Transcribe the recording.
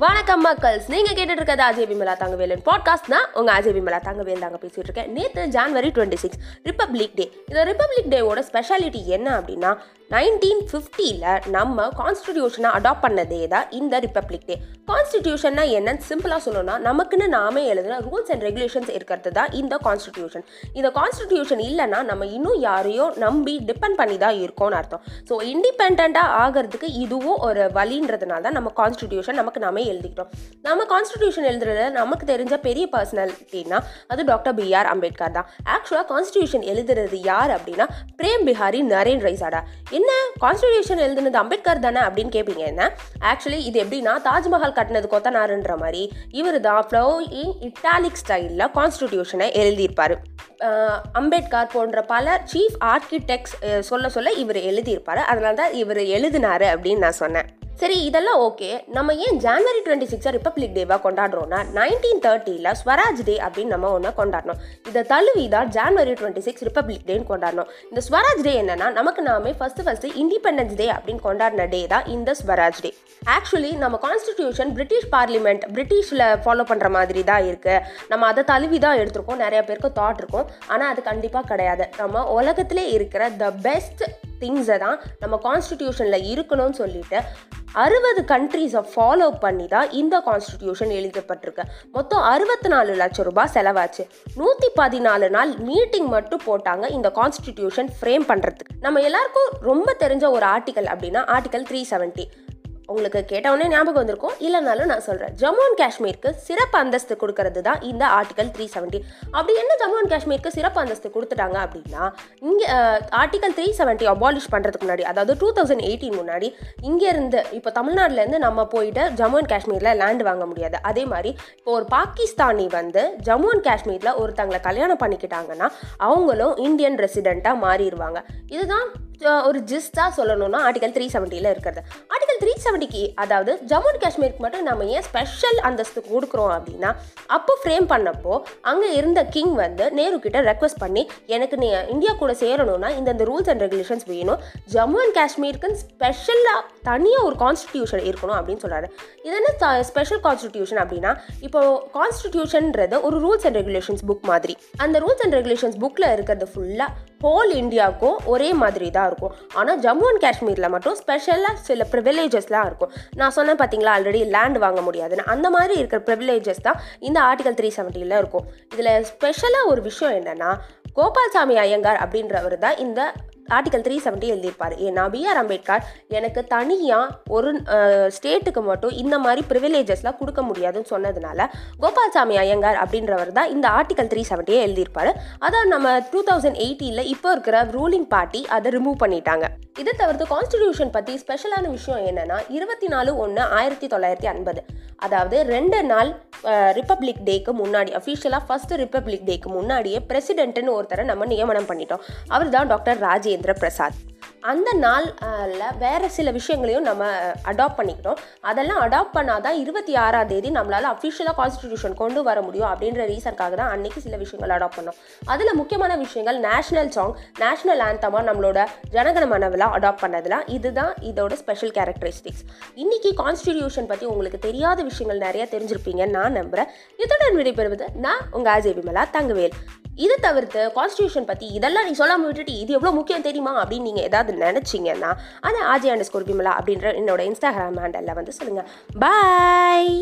வணக்கம் மக்கள்ஸ் நீங்கள் கேட்டுட்டு இருக்கிறது அஜய் விமலா தங்கவேலன் பாட்காஸ்ட் தான் உங்கள் அஜய் விமலா தங்கவேல் தாங்க பேசிகிட்டு இருக்கேன் நேற்று January twenty six republic day இந்த ரிப்பப்ளிக் டேவோட ஸ்பெஷாலிட்டி என்ன அப்படின்னா நைன்டீன் ஃபிஃப்டியில் நம்ம கான்ஸ்டிடியூஷனை அடாப்ட் பண்ணதே தான் இந்த ரிப்பப்ளிக் டே கான்ஸ்டிடியூஷன்னா என்னன்னு சிம்பிளாக சொல்லணும்னா நமக்குன்னு நாமே எழுதுன ரூல்ஸ் அண்ட் ரெகுலேஷன்ஸ் இருக்கிறது தான் இந்த கான்ஸ்டிடியூஷன் இந்த கான்ஸ்டிடியூஷன் இல்லைன்னா நம்ம இன்னும் யாரையோ நம்பி டிபெண்ட் பண்ணி தான் இருக்கோம்னு அர்த்தம். ஸோ இண்டிபெண்ட்டாக ஆகிறதுக்கு இதுவும் ஒரு வழின்றதுனால தான் நம்ம கான்ஸ்டிடியூஷன் நமக்கு நாமே எழுதிக்கிட்டோம். நம்ம கான்ஸ்டியூஷன் எழுதுறதுல நமக்கு தெரிஞ்ச பெரிய பர்சனாலிட்டினா அது டாக்டர் பி ஆர் அம்பேத்கர் தான். ஆக்சுவலாக கான்ஸ்டியூஷன் எழுதுறது யார் அப்படின்னா பிரேம் பிஹாரி நரேன் ரைசாடா. என்ன? கான்ஸ்டியூஷன் எழுதுனது அம்பேத்கர் தானே அப்படின்னு கேட்பீங்க என்ன? ஆக்சுவலி இது எப்படின்னா தாஜ்மஹால் கட்டினது கொத்தனாருன்ற மாதிரி. இவர் தான் ஃப்ளோ இன் இட்டாலிக் ஸ்டைலில் கான்ஸ்டியூஷனை எழுதியிருப்பார் அம்பேத்கர் போன்ற பல சீஃப் ஆர்கிடெக்ட்ஸ் சொல்ல சொல்ல இவர் எழுதியிருப்பார். அதனால தான் இவர் எழுதினாரு அப்படின்னு நான் சொன்னேன். சரி இதெல்லாம் ஓகே. நம்ம ஏன் ஜான்வரி டுவெண்ட்டி சிக்ஸை ரிப்பப்ளிக் டேவாக கொண்டாடுறோம்னா நைன்டீன் தேர்ட்டியில் ஸ்வராஜ் டே அப்படின்னு நம்ம ஒன்று கொண்டாடணும். இதை தழுவி தான் ஜான்வரி டுவெண்ட்டி சிக்ஸ் ரிப்பப்ளிக் டேன்னு கொண்டாடணும். இந்த ஸ்வராஜ் டே என்னன்னா நமக்கு நாமே ஃபஸ்ட்டு ஃபஸ்ட்டு இண்டிபெண்டன்ஸ் டே அப்படின்னு கொண்டாடின டே தான் இந்த ஸ்வராஜ் டே ஆக்சுவலி நம்ம கான்ஸ்டிடியூஷன் பிரிட்டிஷ் பார்லிமெண்ட் பிரிட்டிஷில் ஃபாலோ பண்ணுற மாதிரி தான் இருக்குது நம்ம அதை தழுவி தான் எடுத்திருக்கோம். நிறைய பேருக்கு தாட் இருக்கும். ஆனால் அது கண்டிப்பாக கிடையாது. நம்ம உலகத்திலே இருக்கிற த பெஸ்ட் திங்ஸை தான் நம்ம கான்ஸ்டிடியூஷனில் இருக்கணும்னு சொல்லிட்டு அறுபது கண்ட்ரீஸை ஃபாலோ பண்ணி தான் இந்த கான்ஸ்டிடியூஷன் எழுதப்பட்டிருக்கு. மொத்தம் அறுபத்தி நாலு லட்சம் ரூபாய் செலவாச்சு. நூற்றி பதினாலு நாள் மீட்டிங் மட்டும் போட்டாங்க இந்த கான்ஸ்டிடியூஷன் ஃப்ரேம் பண்ணுறதுக்கு நம்ம எல்லாருக்கும் ரொம்ப தெரிஞ்ச ஒரு ஆர்டிக்கல் அப்படின்னா ஆர்டிக்கல் த்ரீ செவன்ட்டி உங்களுக்கு கேட்டவுடனே ஞாபகம் வந்திருக்கும். இல்லைனாலும் நான் சொல்கிறேன் ஜம்மு அண்ட் காஷ்மீருக்கு சிறப்பு அந்தஸ்து கொடுக்கறது தான் இந்த ஆர்டிகல் த்ரீ செவன்ட்டி அப்படி என்ன ஜம்மு அண்ட் காஷ்மீருக்கு சிறப்பு அந்தஸ்து கொடுத்துட்டாங்க அப்படின்னா இங்கே ஆர்டிகல் த்ரீ செவன்ட்டி அபாலிஷ் பண்ணுறதுக்கு முன்னாடி அதாவது டூ தௌசண்ட் எயிட்டீன் முன்னாடி இங்கேருந்து இப்போ தமிழ்நாட்டிலேருந்து நம்ம போயிட்டு ஜம்மு அண்ட் காஷ்மீரில் லேண்ட் வாங்க முடியாது. அதே மாதிரி இப்போ ஒரு பாகிஸ்தானி வந்து ஜம்மு அண்ட் காஷ்மீரில் ஒருத்தங்களை கல்யாணம் பண்ணிக்கிட்டாங்கன்னா அவங்களும் இந்தியன் ரெசிடெண்ட்டாக மாறிடுவாங்க. இதுதான் ஒரு ஜிஸ்டாக சொல்லணும்னா ஆர்டிகல் த்ரீ செவன்ட்டியில் இருக்கிறது. த்ரீ செவன்ட்டிக்கு அதாவது ஜம்மு அண்ட் காஷ்மீருக்கு மட்டும் நம்ம ஏன் ஸ்பெஷல் அந்தஸ்து கொடுக்குறோம் அப்படின்னா அப்போ ஃப்ரேம் பண்ணப்போ அங்கே இருந்த கிங் வந்து நேரு கிட்ட ரெக்வஸ்ட் பண்ணி எனக்கு நீ இந்தியா கூட சேரணும்னா இந்த ரூல்ஸ் அண்ட் ரெகுலேஷன்ஸ் வேணும். ஜம்மு அண்ட் காஷ்மீருக்குன்னு ஸ்பெஷலாக தனியாக ஒரு கான்ஸ்டிடியூஷன் இருக்கணும் அப்படின்னு சொல்கிறாரு இது என்ன ஸ்பெஷல் கான்ஸ்டிடியூஷன் அப்படின்னா இப்போ கான்ஸ்டிடியூஷன்ன்றது ஒரு ரூல்ஸ் அண்ட் ரெகுலேஷன்ஸ் புக் மாதிரி. அந்த ரூல்ஸ் அண்ட் ரெகுலேஷன்ஸ் புக்கில் இருக்கிறது ஃபுல்லாக ஹோல் இந்தியாவுக்கும் ஒரே மாதிரி தான் இருக்கும். ஆனால் ஜம்மு அண்ட் காஷ்மீரில் மட்டும் ஸ்பெஷலாக சில ப்ரிவிலேஜஸ்லாம் இருக்கும். நான் சொன்னேன் பார்த்தீங்களா ஆல்ரெடி லேண்ட் வாங்க முடியாதுன்னு. அந்த மாதிரி இருக்கிற ப்ரிவிலேஜஸ் தான் இந்த ஆர்டிகல் த்ரீ செவன்ட்டியில் இருக்கும். இதில் ஸ்பெஷலாக ஒரு விஷயம் என்னென்னா கோபால்சாமி ஐயங்கார் அப்படின்றவர் தான் இந்த ஆர்டிகல் த்ரீ செவன்ட்டி எழுதியிருப்பார். ஏன்னா பிஆர் அம்பேத்கர். எனக்கு தனியாக ஒரு ஸ்டேட்டுக்கு மட்டும் இந்த மாதிரி ப்ரிவிலேஜஸ்லாம் கொடுக்க முடியாதுன்னு சொன்னதுனால கோபால்சாமி ஐயங்கார் அப்படின்றவர் தான் இந்த ஆர்டிகல் த்ரீ செவன்ட்டியை எழுதியிருப்பார். அதான் நம்ம டூ தௌசண்ட் எயிட்டீனில் இப்போ இருக்கிற ரூலிங் பார்ட்டி அதை ரிமூவ் பண்ணிட்டாங்க. இதை தவிர்த்து கான்ஸ்டிடியூஷன் பற்றி ஸ்பெஷலான விஷயம் என்னென்னா இருபத்தி நாலு ஒன்று ஆயிரத்தி தொள்ளாயிரத்தி ஐம்பது அதாவது ரெண்டு நாள் ரிப்பப்ளிக் டேக்கு முன்னாடி அஃபிஷியலாக ஃபர்ஸ்ட் ரிப்பப்ளிக் டேக்கு முன்னாடியே பிரசிடென்ட்னு ஒருத்தரை நம்ம நியமனம் பண்ணிட்டோம். அவர் தான் டாக்டர் ராஜேந்திர பிரசாத் அந்த நாளில் வேறு சில விஷயங்களையும் நம்ம அடாப்ட் பண்ணிக்கிட்டோம். அதெல்லாம் அடாப்ட் பண்ணாதான் இருபத்தி ஆறாம் தேதி நம்மளால் அஃபிஷியலாக கான்ஸ்டிடியூஷன் கொண்டு வர முடியும் அப்படின்ற ரீசனுக்காக தான் அன்றைக்கி சில விஷயங்கள் அடாப்ட் பண்ணோம். அதில் முக்கியமான விஷயங்கள் நேஷ்னல் சாங் நேஷ்னல் ஆந்தமாக நம்மளோட ஜனகன மனவெல்லாம் அடாப்ட் பண்ணதெல்லாம் இதுதான் இதோட ஸ்பெஷல் கேரக்டரிஸ்டிக்ஸ் இன்றைக்கி கான்ஸ்டியூஷன் பற்றி உங்களுக்கு தெரியாத விஷயங்கள் நிறையா தெரிஞ்சிருப்பீங்கன்னு நான் நம்புகிறேன் இதுடன் விடைபெறுவது நான் உங்கள் ஆஜய் விமலா தங்கவேல். இதை தவிர்த்து கான்ஸ்டியூஷன் பற்றி இதெல்லாம் நீ சொல்லாமல் விட்டுட்டு இது எவ்வளோ முக்கியம் தெரியுமா அப்படின்னு நீங்கள் ஏதாவது நினச்சிங்கன்னா அதை ஆஜி அண்டர் ஸ்கோர் விமலா அப்படின்ற என்னோட இன்ஸ்டாகிராம் ஹேண்டலில் வந்து சொல்லுங்கள் பாய்